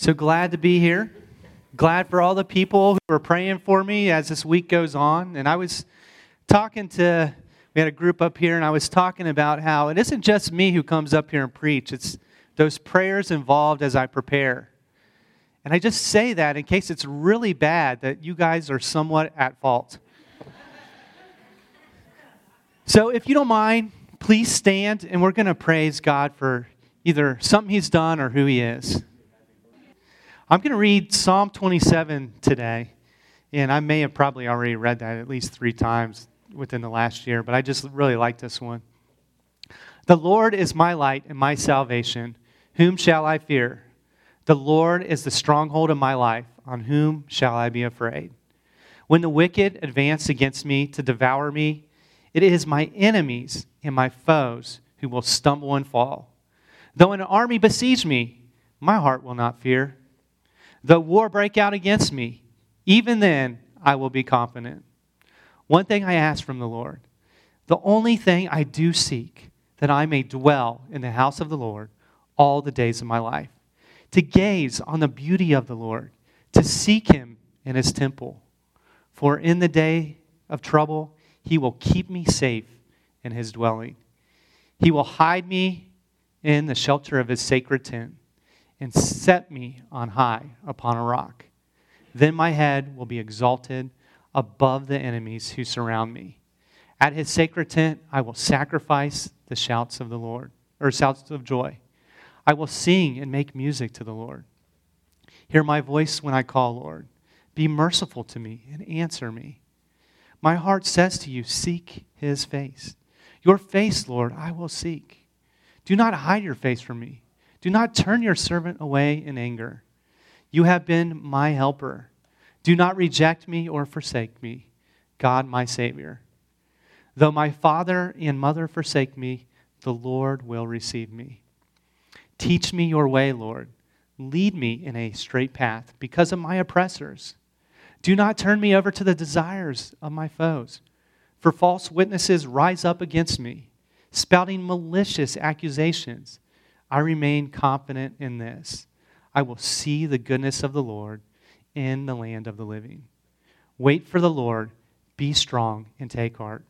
So glad to be here. Glad for all the people who are praying for me as this week goes on. And I was talking to, we had a group up here, and I was talking about how it isn't just me who comes up here and preach, it's those prayers involved as I prepare. And I just say that in case it's really bad that you guys are somewhat at fault. so if you don't mind, please stand and we're going to praise God for either something He's done or who He is. I'm going to read Psalm 27 today, and I may have probably already read that at least three times within the last year, but I just really like this one. The Lord is my light and my salvation. Whom shall I fear? The Lord is the stronghold of my life. On whom shall I be afraid? When the wicked advance against me to devour me, it is my enemies and my foes who will stumble and fall. Though an army besiege me, my heart will not fear. Though war break out against me, even then I will be confident. One thing I ask from the Lord, the only thing I do seek, that I may dwell in the house of the Lord all the days of my life, to gaze on the beauty of the Lord, to seek him in his temple. For in the day of trouble, he will keep me safe in his dwelling. He will hide me in the shelter of his sacred tent and set me on high upon a rock. Then my head will be exalted above the enemies who surround me. At his sacred tent, I will sacrifice the shouts of the Lord, or shouts of joy. I will sing and make music to the Lord. Hear my voice when I call, Lord. Be merciful to me and answer me. My heart says to you, Seek his face. Your face, Lord, I will seek. Do not hide your face from me. Do not turn your servant away in anger. You have been my helper. Do not reject me or forsake me, God my Savior. Though my father and mother forsake me, the Lord will receive me. Teach me your way, Lord. Lead me in a straight path because of my oppressors. Do not turn me over to the desires of my foes, for false witnesses rise up against me, spouting malicious accusations. I remain confident in this. I will see the goodness of the Lord in the land of the living. Wait for the Lord, be strong and take heart,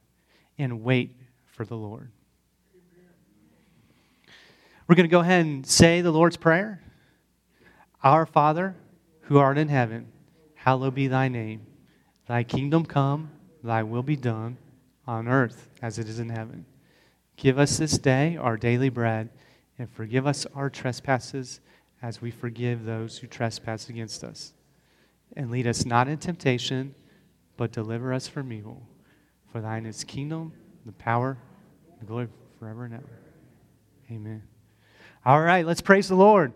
and wait for the Lord. We're going to go ahead and say the Lord's Prayer. Our Father, who art in heaven, hallowed be thy name. Thy kingdom come, thy will be done, on earth as it is in heaven. Give us this day our daily bread and forgive us our trespasses as we forgive those who trespass against us. And lead us not in temptation, but deliver us from evil. For thine is kingdom, the power, the glory forever and ever. Amen. All right, let's praise the Lord.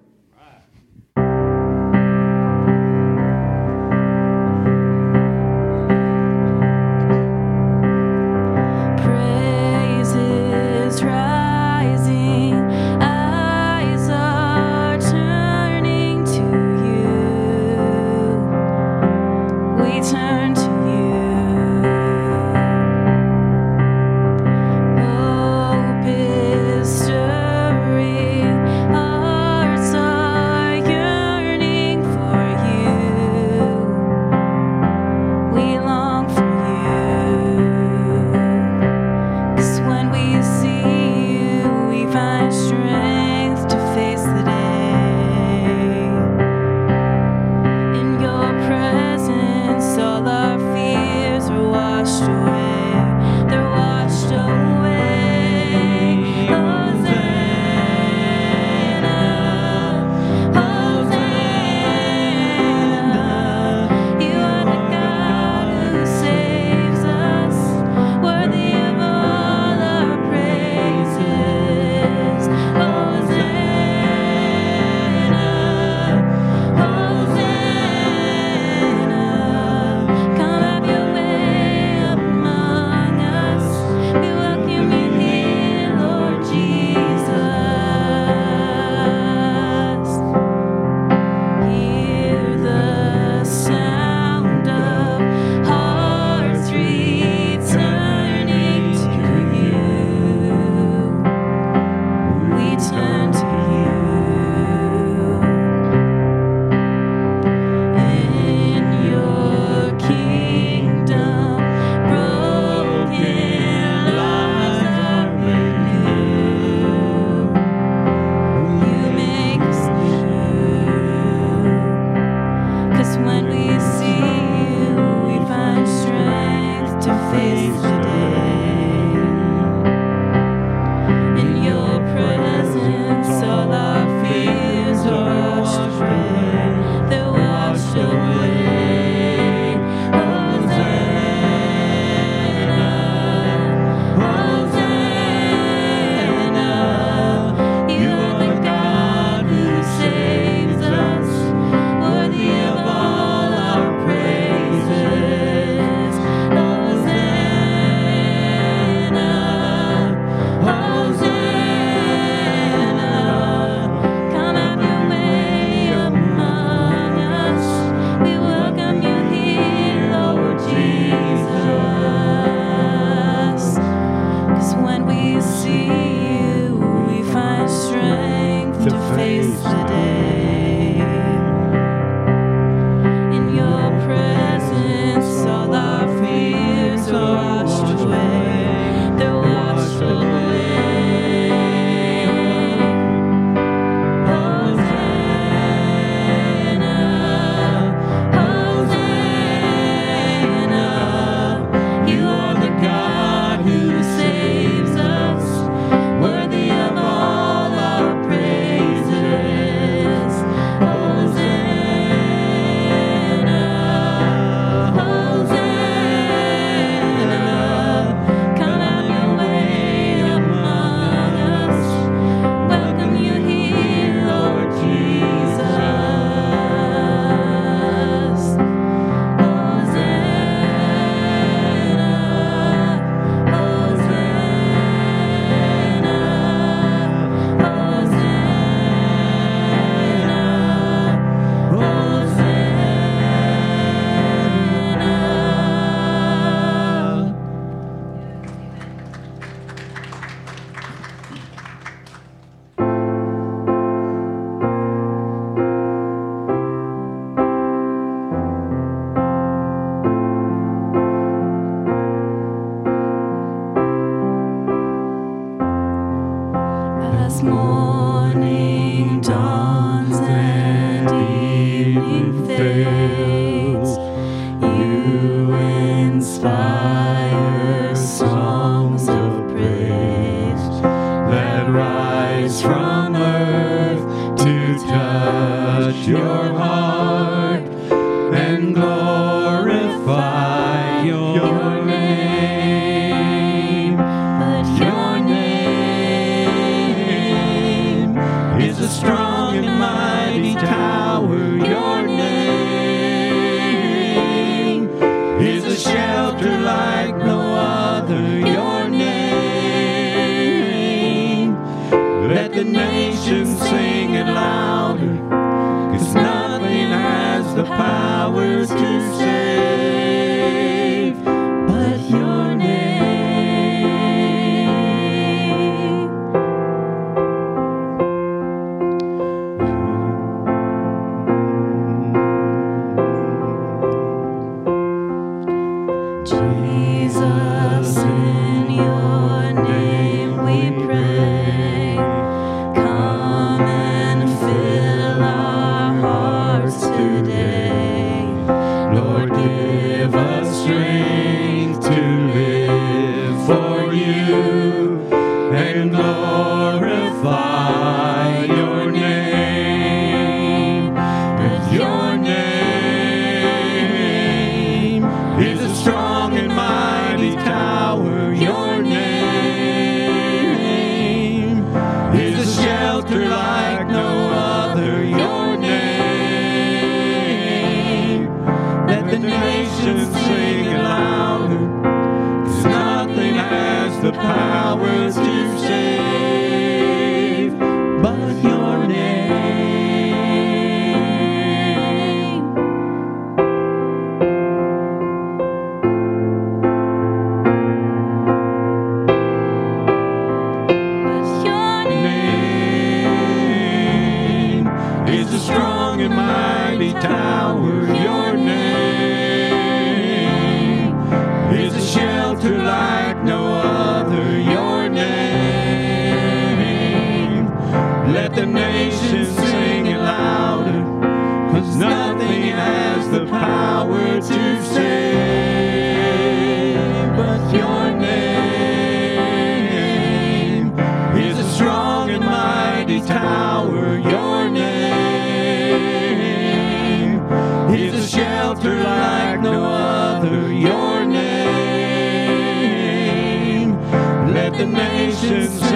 Jesus. nations.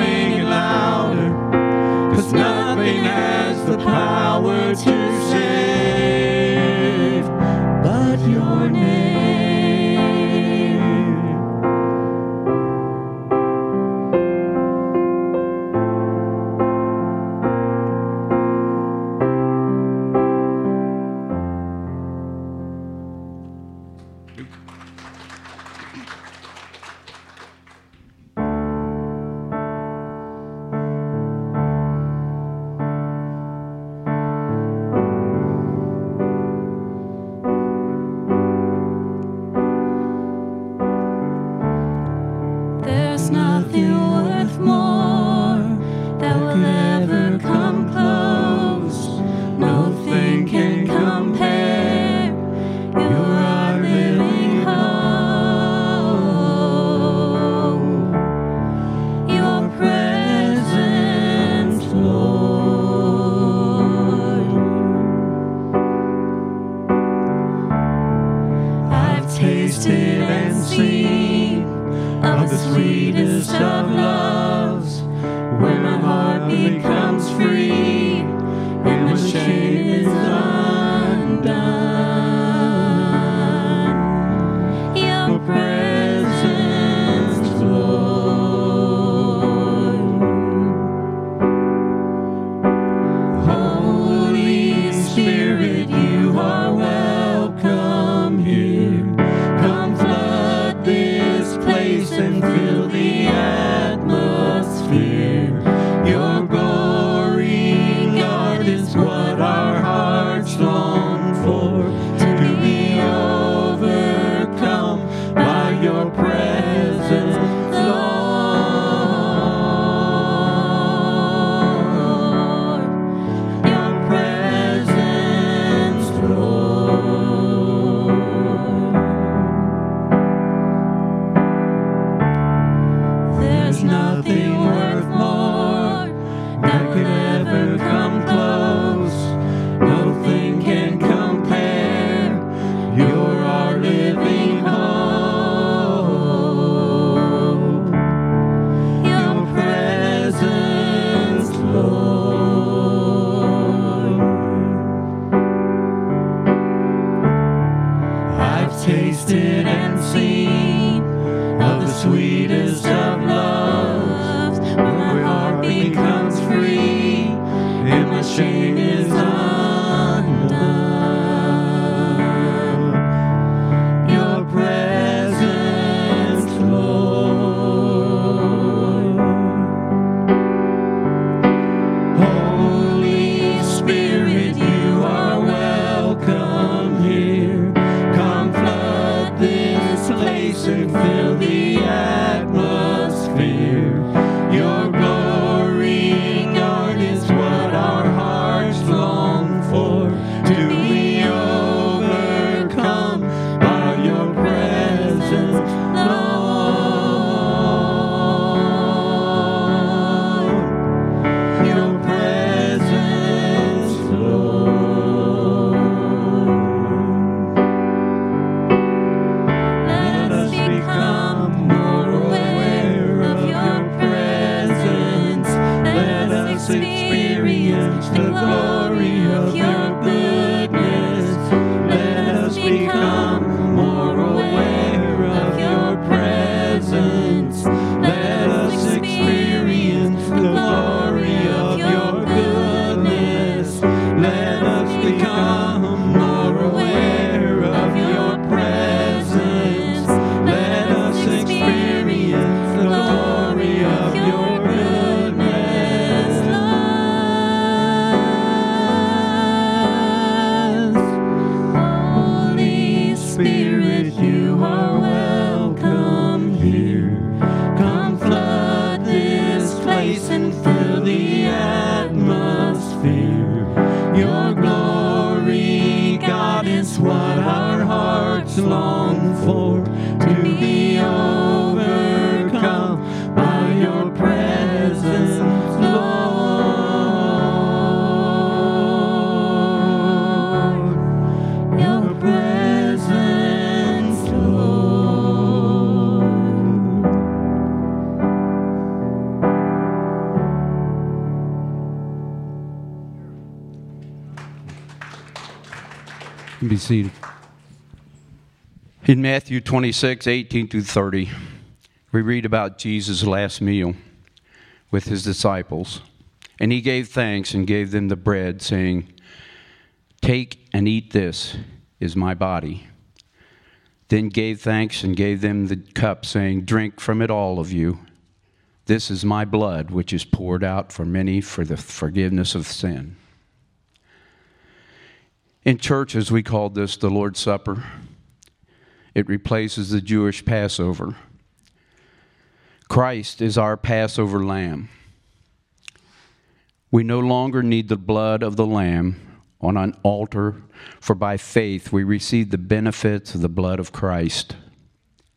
Be seated. In Matthew 26, 18 through 30, we read about Jesus' last meal with his disciples. And he gave thanks and gave them the bread, saying, Take and eat this, is my body. Then gave thanks and gave them the cup, saying, Drink from it, all of you. This is my blood, which is poured out for many for the forgiveness of sin. In churches, we call this the Lord's Supper. It replaces the Jewish Passover. Christ is our Passover lamb. We no longer need the blood of the lamb on an altar, for by faith we receive the benefits of the blood of Christ.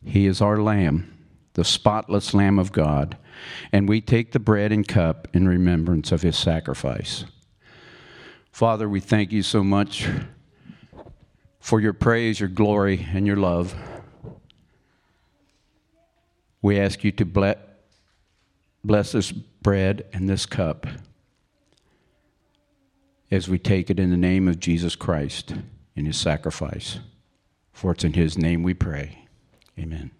He is our lamb, the spotless lamb of God, and we take the bread and cup in remembrance of his sacrifice. Father, we thank you so much for your praise, your glory, and your love. we ask you to bless, this bread and this cup as we take it in the name of Jesus Christ in his sacrifice. For it's in his name we pray. Amen.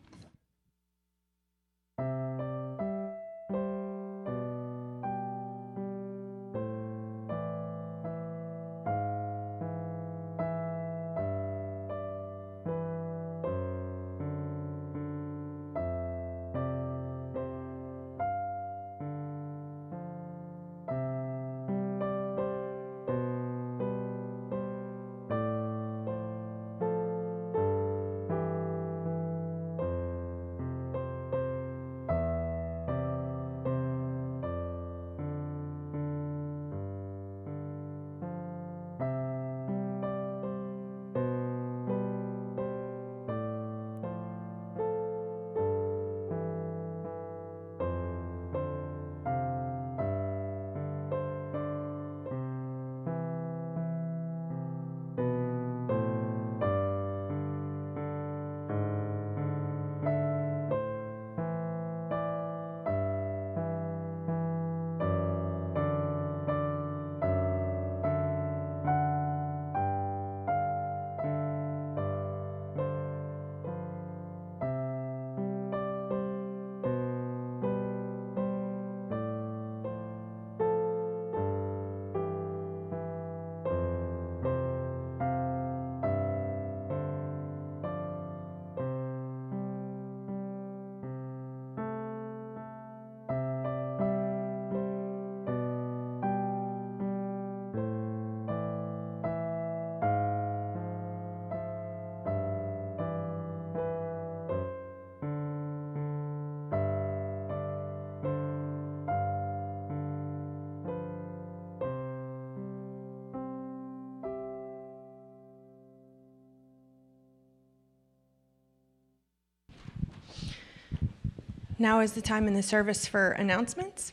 Now is the time in the service for announcements.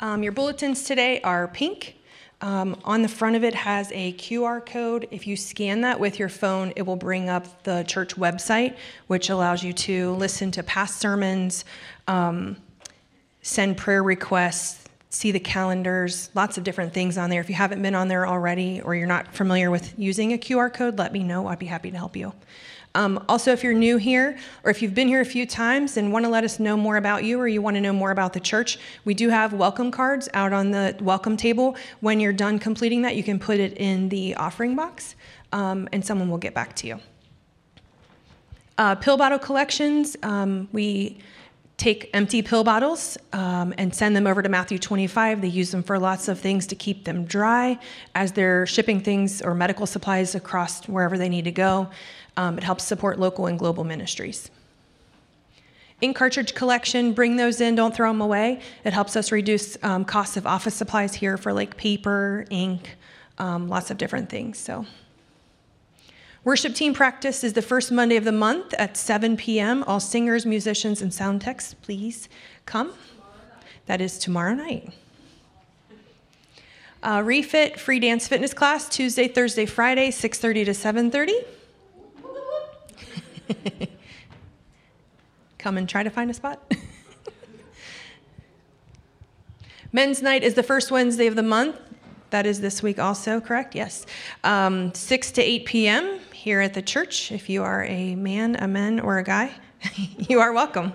Um, your bulletins today are pink. Um, on the front of it has a QR code. If you scan that with your phone, it will bring up the church website, which allows you to listen to past sermons, um, send prayer requests, see the calendars, lots of different things on there. If you haven't been on there already or you're not familiar with using a QR code, let me know. I'd be happy to help you. Um, also, if you're new here or if you've been here a few times and want to let us know more about you or you want to know more about the church, we do have welcome cards out on the welcome table. When you're done completing that, you can put it in the offering box um, and someone will get back to you. Uh, pill bottle collections, um, we take empty pill bottles um, and send them over to Matthew 25. They use them for lots of things to keep them dry as they're shipping things or medical supplies across wherever they need to go. Um, it helps support local and global ministries. In cartridge collection, bring those in, don't throw them away. It helps us reduce um, costs of office supplies here for like paper, ink, um, lots of different things. So, worship team practice is the first Monday of the month at 7 p.m. All singers, musicians, and sound techs, please come. That is tomorrow night. Uh, refit free dance fitness class Tuesday, Thursday, Friday, 6:30 to 7:30. Come and try to find a spot. Men's night is the first Wednesday of the month. That is this week also, correct? Yes. Um, 6 to 8 p.m. here at the church. If you are a man, a man, or a guy, you are welcome.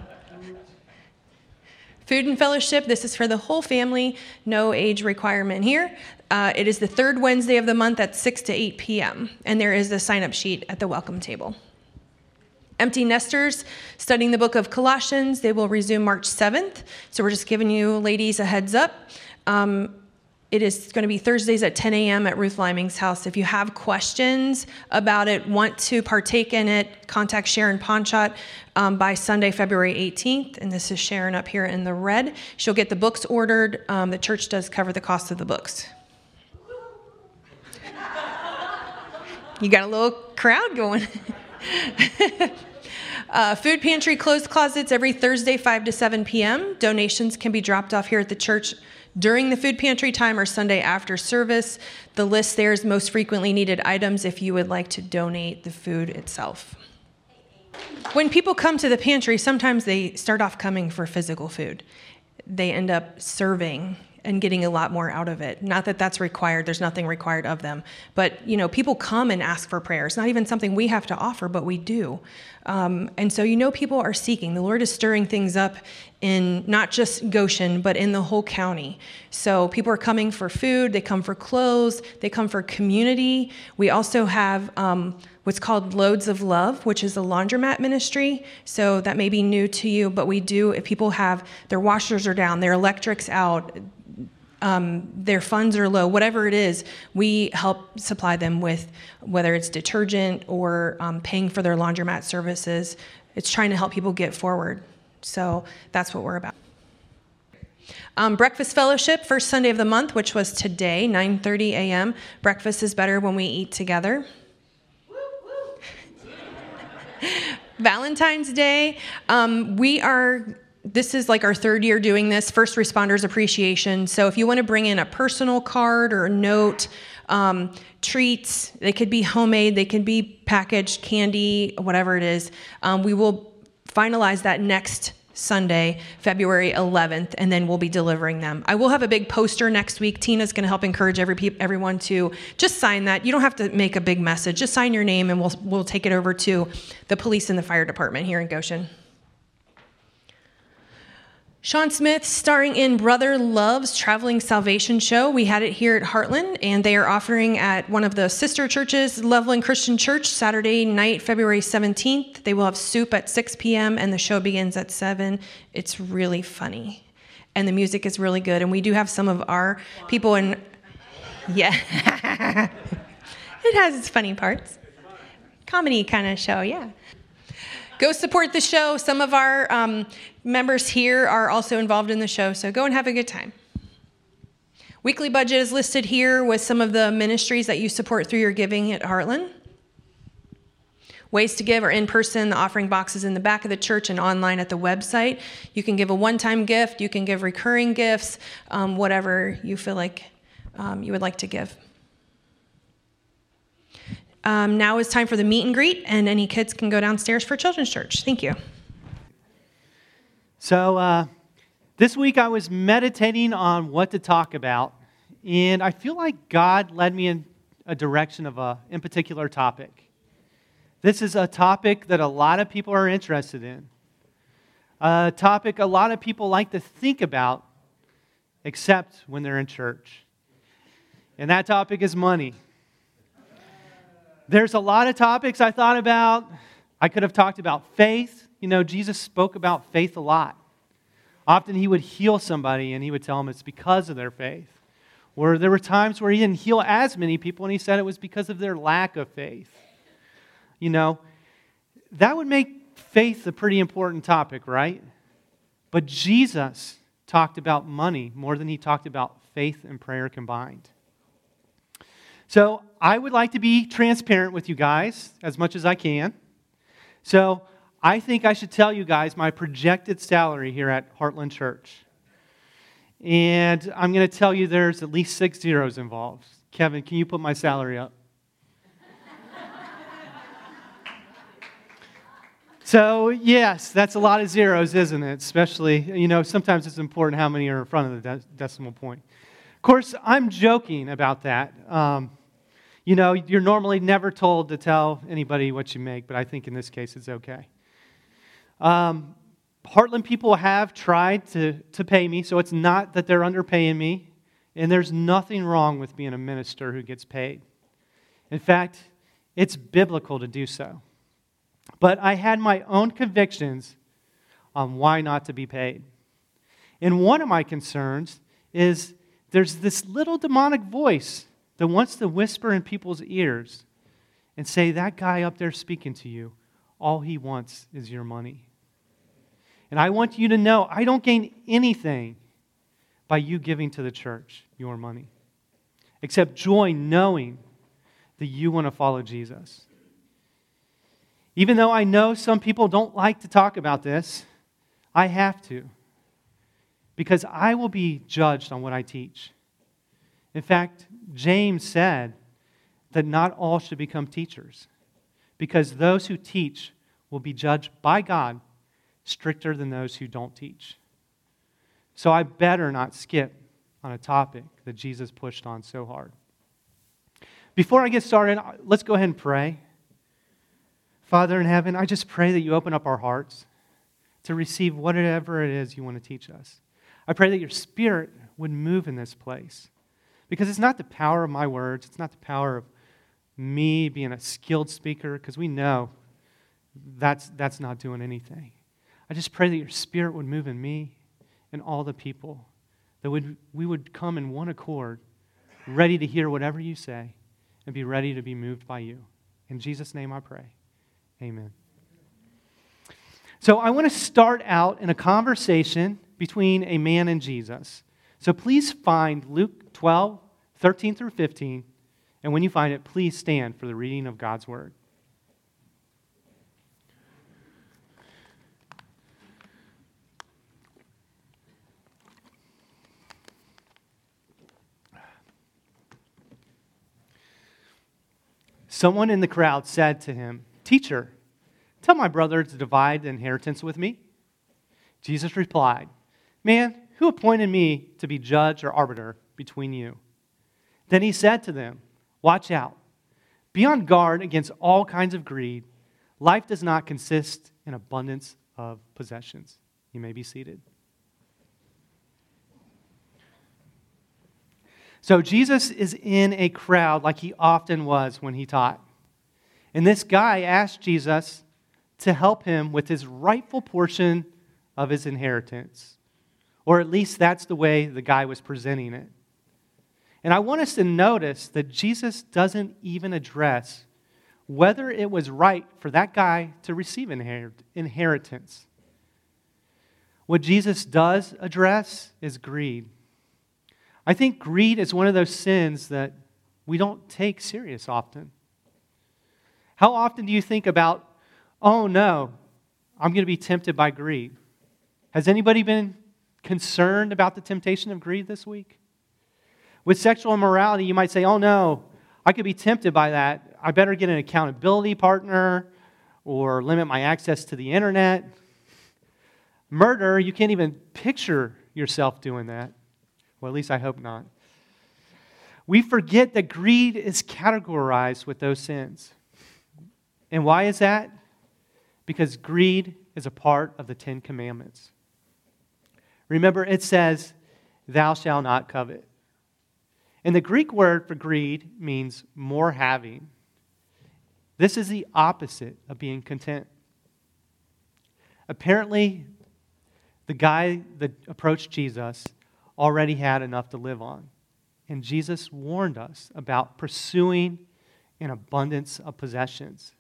Food and fellowship, this is for the whole family, no age requirement here. Uh, it is the third Wednesday of the month at 6 to 8 p.m., and there is a sign up sheet at the welcome table. Empty nesters studying the book of Colossians, they will resume March 7th. So we're just giving you ladies a heads up. Um, it is going to be Thursdays at 10 a.m. at Ruth Liming's house. If you have questions about it, want to partake in it, contact Sharon Ponchot um, by Sunday, February 18th. And this is Sharon up here in the red. She'll get the books ordered. Um, the church does cover the cost of the books. you got a little crowd going. Uh, food pantry closed closets every Thursday, 5 to 7 p.m. Donations can be dropped off here at the church during the food pantry time or Sunday after service. The list there is most frequently needed items if you would like to donate the food itself. When people come to the pantry, sometimes they start off coming for physical food. They end up serving and getting a lot more out of it. Not that that's required, there's nothing required of them. But, you know, people come and ask for prayer. It's not even something we have to offer, but we do. Um, and so, you know, people are seeking. The Lord is stirring things up in not just Goshen, but in the whole county. So, people are coming for food, they come for clothes, they come for community. We also have um, what's called Loads of Love, which is a laundromat ministry. So, that may be new to you, but we do, if people have their washers are down, their electrics out, um, their funds are low, whatever it is, we help supply them with whether it's detergent or um, paying for their laundromat services. It's trying to help people get forward. So that's what we're about. Um, breakfast fellowship, first Sunday of the month, which was today, 9:30 a.m. Breakfast is better when we eat together. Valentine's Day, um, we are this is like our third year doing this first responders appreciation. So if you want to bring in a personal card or a note um, treats they could be homemade they could be packaged candy whatever it is um, we will finalize that next sunday february 11th and then we'll be delivering them. I will have a big poster next week. Tina's going to help encourage every pe- everyone to just sign that. You don't have to make a big message. Just sign your name and we'll, we'll take it over to the police and the fire department here in goshen Sean Smith, starring in Brother Love's Traveling Salvation Show. We had it here at Heartland, and they are offering at one of the sister churches, Loveland Christian Church, Saturday night, February 17th. They will have soup at 6 p.m., and the show begins at 7. It's really funny, and the music is really good. And we do have some of our people in. Yeah. it has its funny parts. Comedy kind of show, yeah go support the show. Some of our um, members here are also involved in the show, so go and have a good time. Weekly budget is listed here with some of the ministries that you support through your giving at Heartland. Ways to give are in person, the offering boxes in the back of the church and online at the website. You can give a one time gift, you can give recurring gifts, um, whatever you feel like um, you would like to give. Um, now is time for the meet and greet, and any kids can go downstairs for Children's Church. Thank you. So, uh, this week I was meditating on what to talk about, and I feel like God led me in a direction of a in particular topic. This is a topic that a lot of people are interested in, a topic a lot of people like to think about, except when they're in church. And that topic is money. There's a lot of topics I thought about. I could have talked about faith. You know, Jesus spoke about faith a lot. Often he would heal somebody and he would tell them it's because of their faith. Or there were times where he didn't heal as many people and he said it was because of their lack of faith. You know, that would make faith a pretty important topic, right? But Jesus talked about money more than he talked about faith and prayer combined. So I would like to be transparent with you guys as much as I can. So I think I should tell you guys my projected salary here at Heartland Church. And I'm going to tell you there's at least six zeros involved. Kevin, can you put my salary up? so, yes, that's a lot of zeros, isn't it? Especially, you know, sometimes it's important how many are in front of the de- decimal point. Of course, I'm joking about that. Um, you know, you're normally never told to tell anybody what you make, but I think in this case it's okay. Um, Heartland people have tried to, to pay me, so it's not that they're underpaying me, and there's nothing wrong with being a minister who gets paid. In fact, it's biblical to do so. But I had my own convictions on why not to be paid. And one of my concerns is there's this little demonic voice that wants to whisper in people's ears and say, That guy up there speaking to you, all he wants is your money. And I want you to know I don't gain anything by you giving to the church your money, except joy knowing that you want to follow Jesus. Even though I know some people don't like to talk about this, I have to. Because I will be judged on what I teach. In fact, James said that not all should become teachers, because those who teach will be judged by God stricter than those who don't teach. So I better not skip on a topic that Jesus pushed on so hard. Before I get started, let's go ahead and pray. Father in heaven, I just pray that you open up our hearts to receive whatever it is you want to teach us. I pray that your spirit would move in this place because it's not the power of my words, it's not the power of me being a skilled speaker, because we know that's, that's not doing anything. I just pray that your spirit would move in me and all the people, that would, we would come in one accord, ready to hear whatever you say and be ready to be moved by you. In Jesus' name I pray. Amen. So I want to start out in a conversation between a man and Jesus. So please find Luke 12, 13 through 15. And when you find it, please stand for the reading of God's word. Someone in the crowd said to him, Teacher, tell my brother to divide the inheritance with me. Jesus replied, Man, who appointed me to be judge or arbiter between you? Then he said to them, Watch out. Be on guard against all kinds of greed. Life does not consist in abundance of possessions. You may be seated. So, Jesus is in a crowd like he often was when he taught. And this guy asked Jesus to help him with his rightful portion of his inheritance. Or at least that's the way the guy was presenting it. And I want us to notice that Jesus doesn't even address whether it was right for that guy to receive inheritance. What Jesus does address is greed. I think greed is one of those sins that we don't take serious often. How often do you think about, oh no, I'm going to be tempted by greed? Has anybody been concerned about the temptation of greed this week? With sexual immorality, you might say, oh no, I could be tempted by that. I better get an accountability partner or limit my access to the internet. Murder, you can't even picture yourself doing that. Well, at least I hope not. We forget that greed is categorized with those sins. And why is that? Because greed is a part of the Ten Commandments. Remember, it says, Thou shalt not covet. And the Greek word for greed means more having. This is the opposite of being content. Apparently, the guy that approached Jesus already had enough to live on. And Jesus warned us about pursuing an abundance of possessions.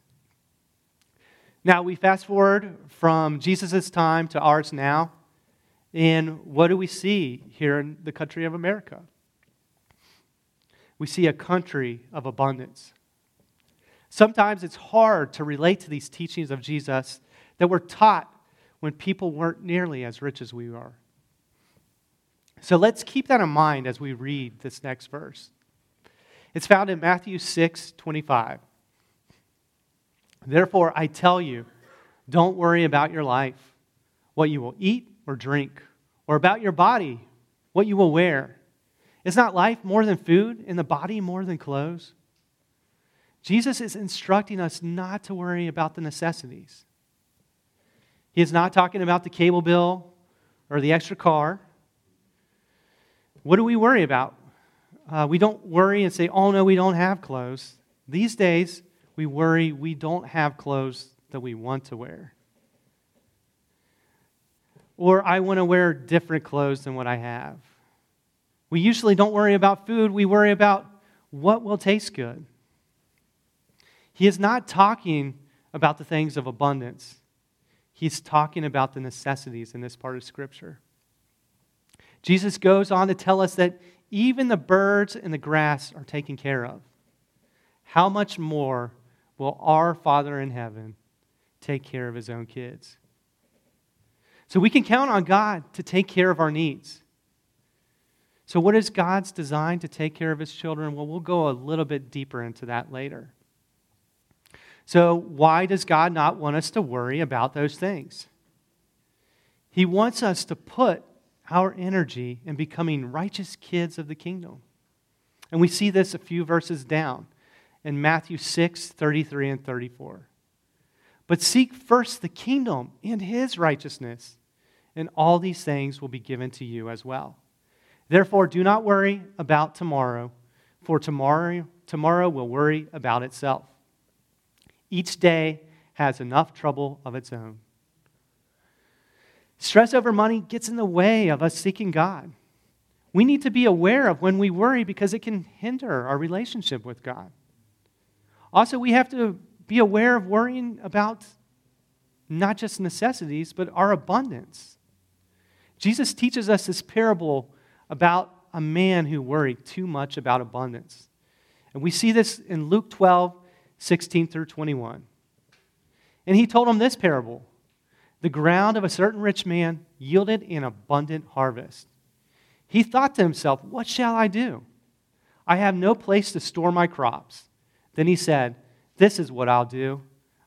Now, we fast forward from Jesus' time to ours now, and what do we see here in the country of America? we see a country of abundance. Sometimes it's hard to relate to these teachings of Jesus that were taught when people weren't nearly as rich as we are. So let's keep that in mind as we read this next verse. It's found in Matthew 6 25. Therefore, I tell you, don't worry about your life, what you will eat or drink, or about your body, what you will wear. Is not life more than food and the body more than clothes? Jesus is instructing us not to worry about the necessities. He is not talking about the cable bill or the extra car. What do we worry about? Uh, we don't worry and say, oh no, we don't have clothes. These days, we worry we don't have clothes that we want to wear. Or I want to wear different clothes than what I have. We usually don't worry about food, we worry about what will taste good. He is not talking about the things of abundance, he's talking about the necessities in this part of Scripture. Jesus goes on to tell us that even the birds and the grass are taken care of. How much more will our Father in heaven take care of his own kids? So we can count on God to take care of our needs. So, what is God's design to take care of his children? Well, we'll go a little bit deeper into that later. So, why does God not want us to worry about those things? He wants us to put our energy in becoming righteous kids of the kingdom. And we see this a few verses down in Matthew 6 33 and 34. But seek first the kingdom and his righteousness, and all these things will be given to you as well. Therefore, do not worry about tomorrow, for tomorrow, tomorrow will worry about itself. Each day has enough trouble of its own. Stress over money gets in the way of us seeking God. We need to be aware of when we worry because it can hinder our relationship with God. Also, we have to be aware of worrying about not just necessities, but our abundance. Jesus teaches us this parable about a man who worried too much about abundance. And we see this in Luke 12, 16 through 21. And he told him this parable The ground of a certain rich man yielded an abundant harvest. He thought to himself, What shall I do? I have no place to store my crops. Then he said, This is what I'll do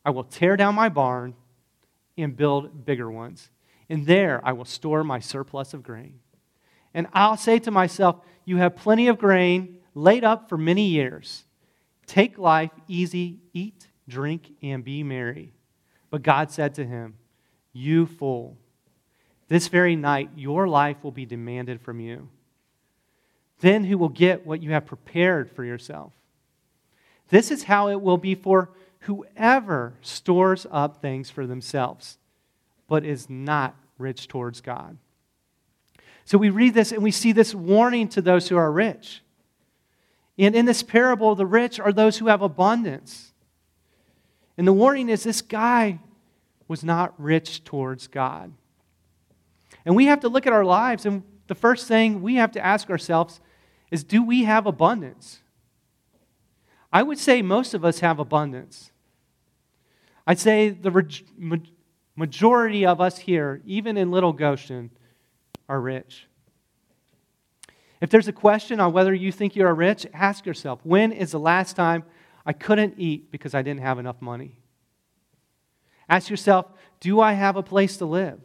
I will tear down my barn and build bigger ones. And there I will store my surplus of grain. And I'll say to myself, You have plenty of grain laid up for many years. Take life easy, eat, drink, and be merry. But God said to him, You fool, this very night your life will be demanded from you. Then who will get what you have prepared for yourself? This is how it will be for whoever stores up things for themselves, but is not rich towards God. So we read this and we see this warning to those who are rich. And in this parable, the rich are those who have abundance. And the warning is this guy was not rich towards God. And we have to look at our lives, and the first thing we have to ask ourselves is do we have abundance? I would say most of us have abundance. I'd say the majority of us here, even in Little Goshen, are rich. If there's a question on whether you think you are rich, ask yourself when is the last time I couldn't eat because I didn't have enough money? Ask yourself do I have a place to live?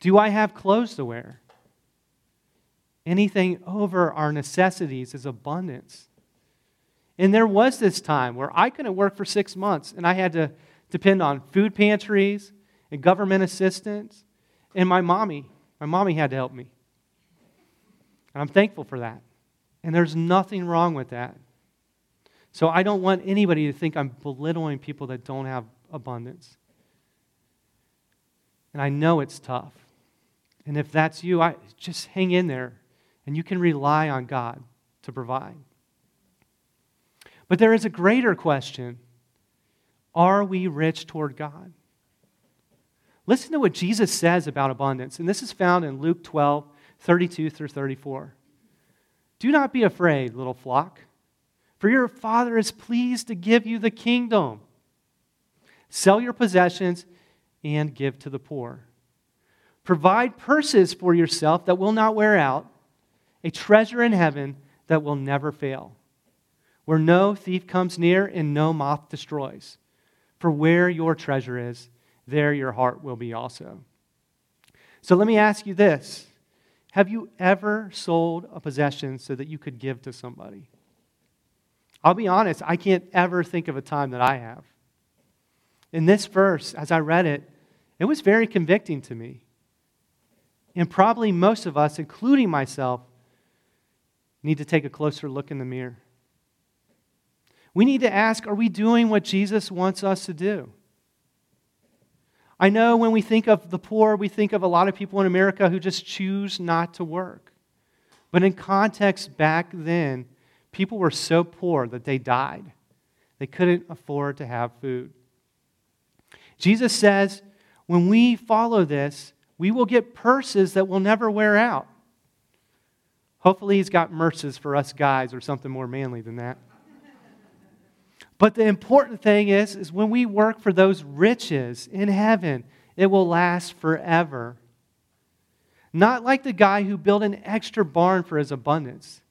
Do I have clothes to wear? Anything over our necessities is abundance. And there was this time where I couldn't work for six months and I had to depend on food pantries and government assistance. And my mommy, my mommy had to help me. And I'm thankful for that. And there's nothing wrong with that. So I don't want anybody to think I'm belittling people that don't have abundance. And I know it's tough. And if that's you, I, just hang in there and you can rely on God to provide. But there is a greater question Are we rich toward God? Listen to what Jesus says about abundance. And this is found in Luke 12, 32 through 34. Do not be afraid, little flock, for your Father is pleased to give you the kingdom. Sell your possessions and give to the poor. Provide purses for yourself that will not wear out, a treasure in heaven that will never fail, where no thief comes near and no moth destroys. For where your treasure is, there your heart will be also. So let me ask you this Have you ever sold a possession so that you could give to somebody? I'll be honest, I can't ever think of a time that I have. In this verse, as I read it, it was very convicting to me. And probably most of us, including myself, need to take a closer look in the mirror. We need to ask are we doing what Jesus wants us to do? I know when we think of the poor, we think of a lot of people in America who just choose not to work. But in context back then, people were so poor that they died. They couldn't afford to have food. Jesus says, when we follow this, we will get purses that will never wear out. Hopefully, he's got murses for us guys or something more manly than that. But the important thing is, is when we work for those riches in heaven, it will last forever. Not like the guy who built an extra barn for his abundance.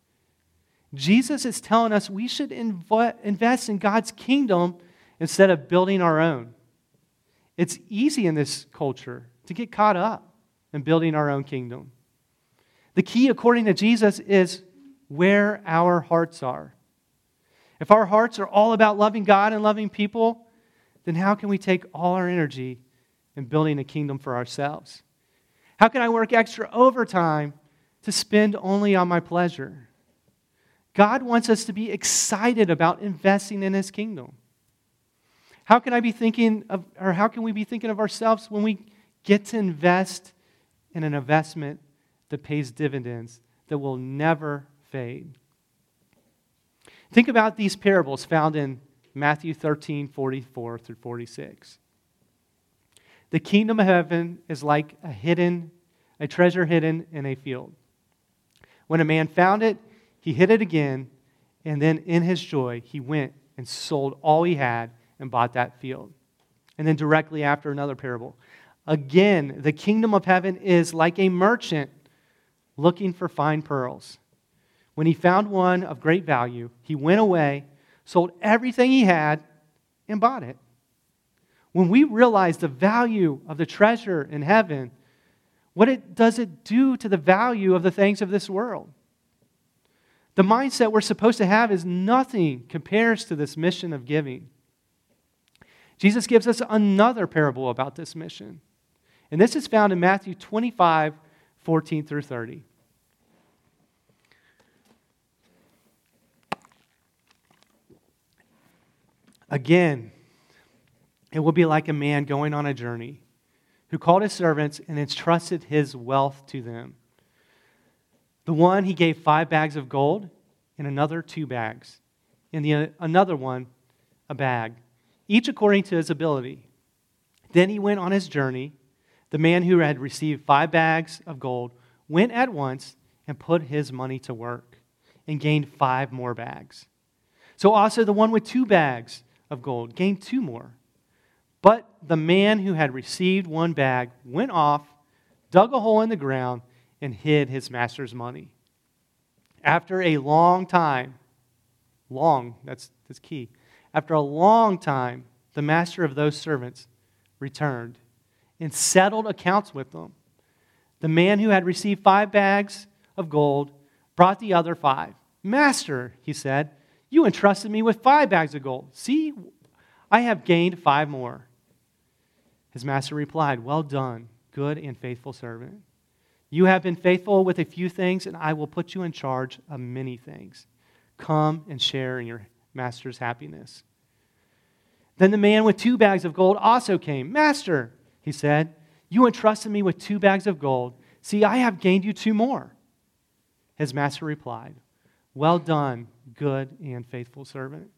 Jesus is telling us we should inv- invest in God's kingdom instead of building our own. It's easy in this culture to get caught up in building our own kingdom. The key, according to Jesus, is where our hearts are. If our hearts are all about loving God and loving people, then how can we take all our energy in building a kingdom for ourselves? How can I work extra overtime to spend only on my pleasure? God wants us to be excited about investing in his kingdom. How can I be thinking of, or how can we be thinking of ourselves when we get to invest in an investment that pays dividends that will never fade? Think about these parables found in Matthew 13, 44 through 46. The kingdom of heaven is like a hidden, a treasure hidden in a field. When a man found it, he hid it again, and then in his joy, he went and sold all he had and bought that field. And then directly after another parable. Again, the kingdom of heaven is like a merchant looking for fine pearls. When he found one of great value, he went away, sold everything he had, and bought it. When we realize the value of the treasure in heaven, what it, does it do to the value of the things of this world? The mindset we're supposed to have is nothing compares to this mission of giving. Jesus gives us another parable about this mission. And this is found in Matthew 25, 14 through 30. Again, it will be like a man going on a journey who called his servants and entrusted his wealth to them. The one he gave five bags of gold, and another two bags, and the, another one a bag each according to his ability. Then he went on his journey. The man who had received five bags of gold went at once and put his money to work and gained five more bags. So also the one with two bags of gold gained two more. But the man who had received one bag went off, dug a hole in the ground, and hid his master's money. After a long time, long, that's, that's key. After a long time, the master of those servants returned and settled accounts with them. The man who had received five bags of gold brought the other five. Master, he said, you entrusted me with five bags of gold. See, I have gained five more. His master replied, Well done, good and faithful servant. You have been faithful with a few things, and I will put you in charge of many things. Come and share in your master's happiness. Then the man with two bags of gold also came. Master, he said, you entrusted me with two bags of gold. See, I have gained you two more. His master replied, Well done, good and faithful servant.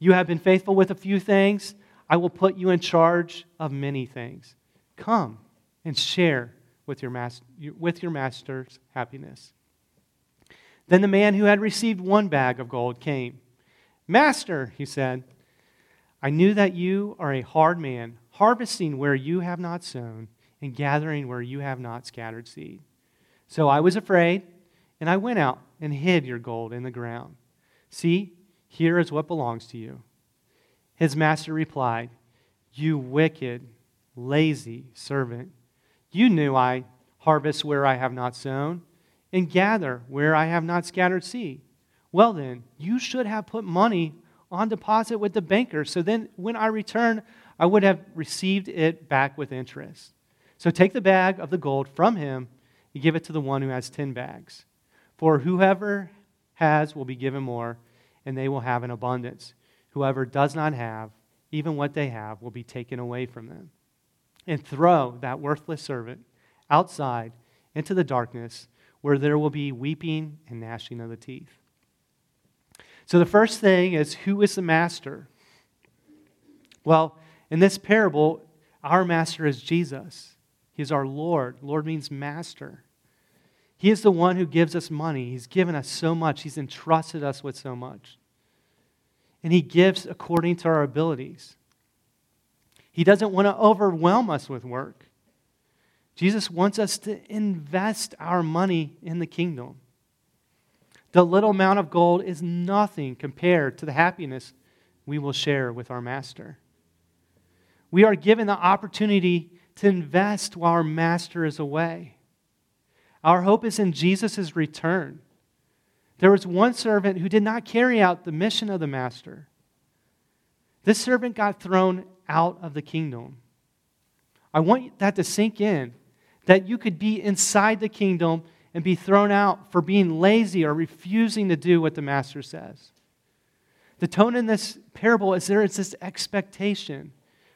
You have been faithful with a few things. I will put you in charge of many things. Come and share with your, master, with your master's happiness. Then the man who had received one bag of gold came. Master, he said, I knew that you are a hard man, harvesting where you have not sown and gathering where you have not scattered seed. So I was afraid, and I went out and hid your gold in the ground. See, here is what belongs to you. His master replied, You wicked, lazy servant. You knew I harvest where I have not sown and gather where I have not scattered seed. Well, then, you should have put money on deposit with the banker. So then when I return, I would have received it back with interest. So take the bag of the gold from him and give it to the one who has 10 bags. For whoever has will be given more, and they will have an abundance. Whoever does not have, even what they have, will be taken away from them. And throw that worthless servant outside into the darkness where there will be weeping and gnashing of the teeth. So the first thing is who is the master? Well, in this parable, our master is Jesus. He is our Lord. Lord means master. He is the one who gives us money. He's given us so much, He's entrusted us with so much. And He gives according to our abilities. He doesn't want to overwhelm us with work. Jesus wants us to invest our money in the kingdom. The little amount of gold is nothing compared to the happiness we will share with our master. We are given the opportunity to invest while our master is away. Our hope is in Jesus' return. There was one servant who did not carry out the mission of the master. This servant got thrown out of the kingdom. I want that to sink in that you could be inside the kingdom and be thrown out for being lazy or refusing to do what the master says. The tone in this parable is there is this expectation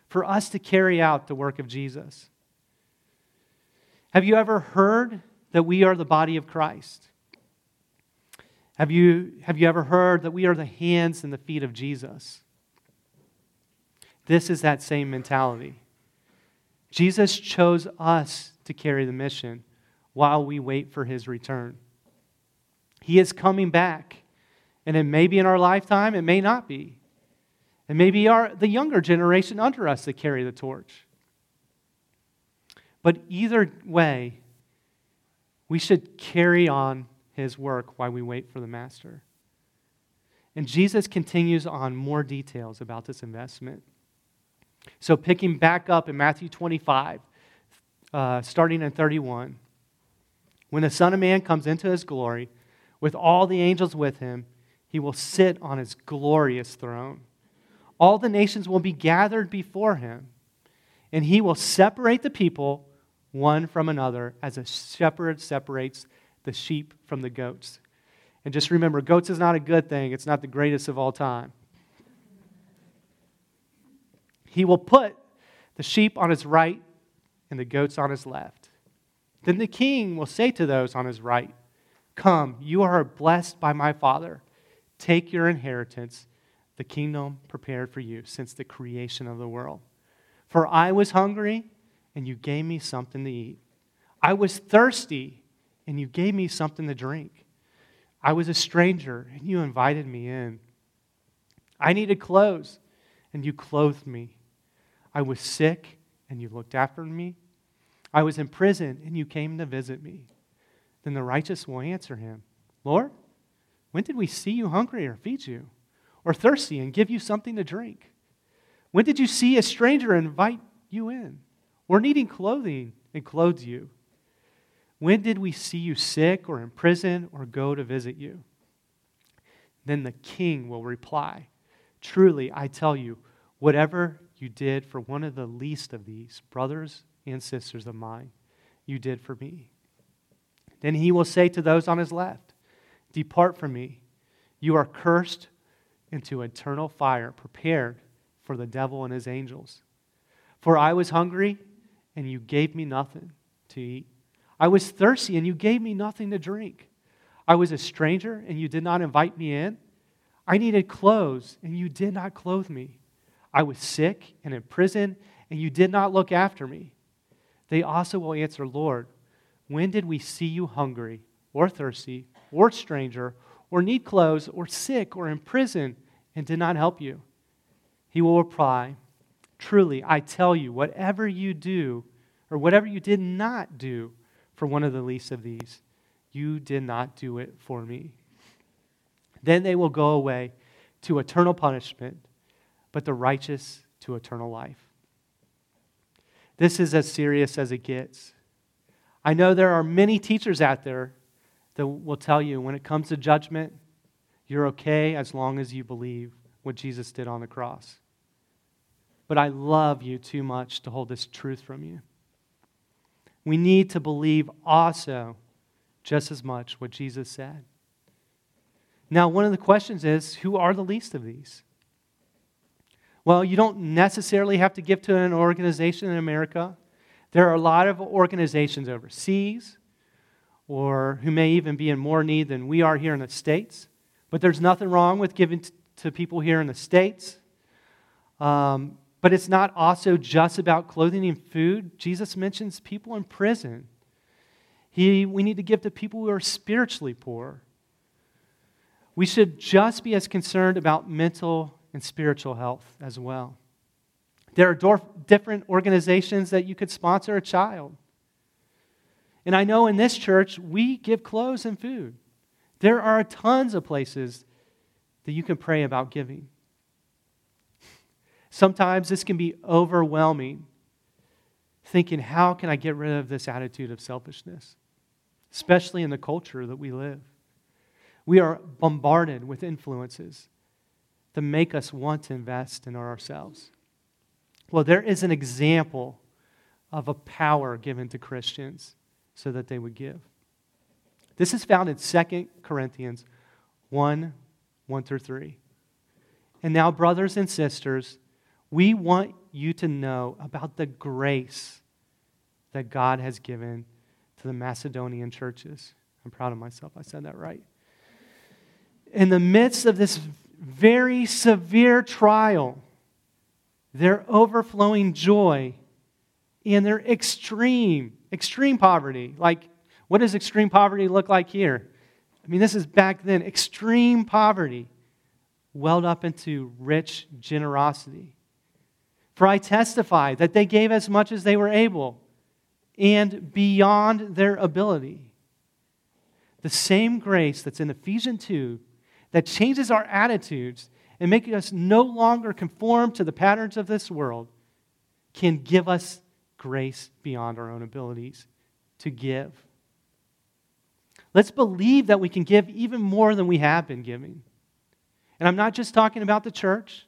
for us to carry out the work of Jesus. Have you ever heard that we are the body of Christ? Have you, have you ever heard that we are the hands and the feet of Jesus? This is that same mentality. Jesus chose us to carry the mission while we wait for his return. He is coming back, and it may be in our lifetime, it may not be. It may be our, the younger generation under us that carry the torch. But either way, we should carry on his work while we wait for the master. And Jesus continues on more details about this investment. So, picking back up in Matthew 25, uh, starting in 31, when the Son of Man comes into his glory with all the angels with him, he will sit on his glorious throne. All the nations will be gathered before him, and he will separate the people one from another as a shepherd separates the sheep from the goats. And just remember, goats is not a good thing, it's not the greatest of all time. He will put the sheep on his right and the goats on his left. Then the king will say to those on his right, Come, you are blessed by my Father. Take your inheritance, the kingdom prepared for you since the creation of the world. For I was hungry, and you gave me something to eat. I was thirsty, and you gave me something to drink. I was a stranger, and you invited me in. I needed clothes, and you clothed me. I was sick, and you looked after me. I was in prison, and you came to visit me. Then the righteous will answer him Lord, when did we see you hungry or feed you, or thirsty and give you something to drink? When did you see a stranger invite you in, or needing clothing and clothes you? When did we see you sick or in prison or go to visit you? Then the king will reply Truly, I tell you, whatever you did for one of the least of these brothers and sisters of mine, you did for me. Then he will say to those on his left, Depart from me. You are cursed into eternal fire, prepared for the devil and his angels. For I was hungry, and you gave me nothing to eat. I was thirsty, and you gave me nothing to drink. I was a stranger, and you did not invite me in. I needed clothes, and you did not clothe me. I was sick and in prison, and you did not look after me. They also will answer, Lord, when did we see you hungry or thirsty or stranger or need clothes or sick or in prison and did not help you? He will reply, Truly, I tell you, whatever you do or whatever you did not do for one of the least of these, you did not do it for me. Then they will go away to eternal punishment but the righteous to eternal life. This is as serious as it gets. I know there are many teachers out there that will tell you when it comes to judgment, you're okay as long as you believe what Jesus did on the cross. But I love you too much to hold this truth from you. We need to believe also just as much what Jesus said. Now, one of the questions is who are the least of these? Well, you don't necessarily have to give to an organization in America. There are a lot of organizations overseas or who may even be in more need than we are here in the States. But there's nothing wrong with giving to people here in the States. Um, but it's not also just about clothing and food. Jesus mentions people in prison. He, we need to give to people who are spiritually poor. We should just be as concerned about mental and spiritual health as well. There are different organizations that you could sponsor a child. And I know in this church, we give clothes and food. There are tons of places that you can pray about giving. Sometimes this can be overwhelming, thinking, how can I get rid of this attitude of selfishness, especially in the culture that we live? We are bombarded with influences that make us want to invest in ourselves. Well, there is an example of a power given to Christians so that they would give. This is found in 2 Corinthians 1 1 through 3. And now, brothers and sisters, we want you to know about the grace that God has given to the Macedonian churches. I'm proud of myself. I said that right. In the midst of this very severe trial, their overflowing joy and their extreme, extreme poverty. Like, what does extreme poverty look like here? I mean, this is back then. Extreme poverty welled up into rich generosity. For I testify that they gave as much as they were able and beyond their ability. The same grace that's in Ephesians 2 that changes our attitudes and making us no longer conform to the patterns of this world can give us grace beyond our own abilities to give. Let's believe that we can give even more than we have been giving. And I'm not just talking about the church.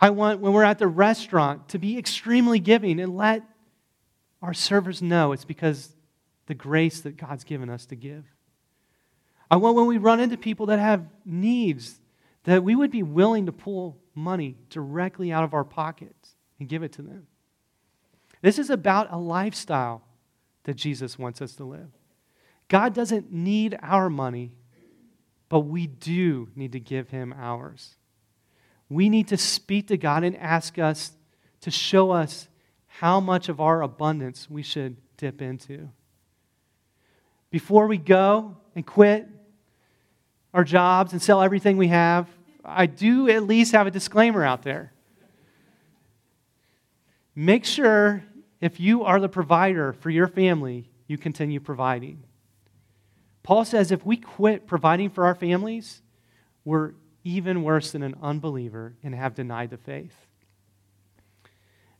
I want, when we're at the restaurant, to be extremely giving and let our servers know it's because the grace that God's given us to give. I want when we run into people that have needs that we would be willing to pull money directly out of our pockets and give it to them. This is about a lifestyle that Jesus wants us to live. God doesn't need our money, but we do need to give him ours. We need to speak to God and ask us to show us how much of our abundance we should dip into. Before we go and quit our jobs and sell everything we have, I do at least have a disclaimer out there. Make sure if you are the provider for your family, you continue providing. Paul says if we quit providing for our families, we're even worse than an unbeliever and have denied the faith.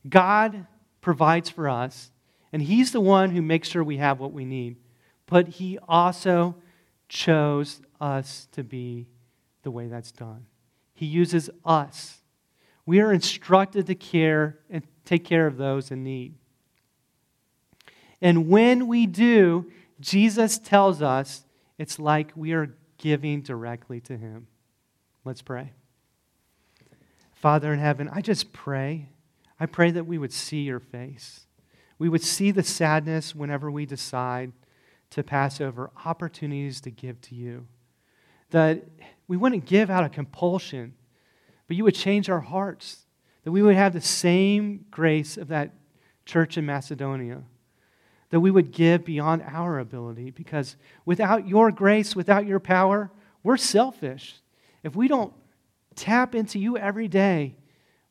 God provides for us, and He's the one who makes sure we have what we need. But He also chose us to be the way that's done. He uses us. We are instructed to care and take care of those in need. And when we do, Jesus tells us it's like we are giving directly to Him. Let's pray. Father in heaven, I just pray. I pray that we would see your face. We would see the sadness whenever we decide to pass over opportunities to give to you. That we wouldn't give out of compulsion, but you would change our hearts. That we would have the same grace of that church in Macedonia. That we would give beyond our ability because without your grace, without your power, we're selfish. If we don't tap into you every day,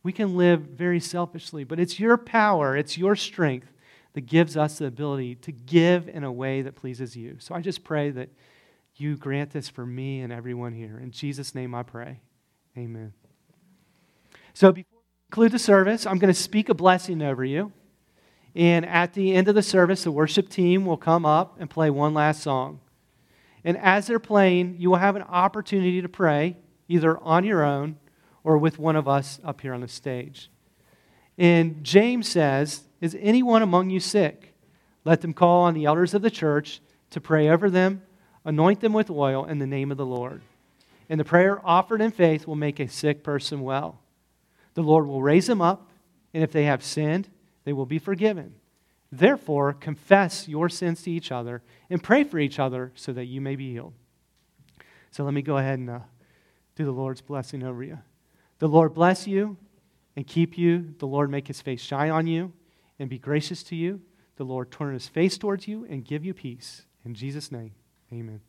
we can live very selfishly. But it's your power, it's your strength that gives us the ability to give in a way that pleases you. So I just pray that you grant this for me and everyone here. In Jesus' name I pray. Amen. So before we conclude the service, I'm going to speak a blessing over you. And at the end of the service, the worship team will come up and play one last song. And as they're playing, you will have an opportunity to pray, either on your own or with one of us up here on the stage. And James says, Is anyone among you sick? Let them call on the elders of the church to pray over them, anoint them with oil in the name of the Lord. And the prayer offered in faith will make a sick person well. The Lord will raise them up, and if they have sinned, they will be forgiven. Therefore, confess your sins to each other and pray for each other so that you may be healed. So let me go ahead and uh, do the Lord's blessing over you. The Lord bless you and keep you. The Lord make his face shine on you and be gracious to you. The Lord turn his face towards you and give you peace. In Jesus' name, amen.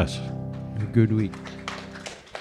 Bless. A good week.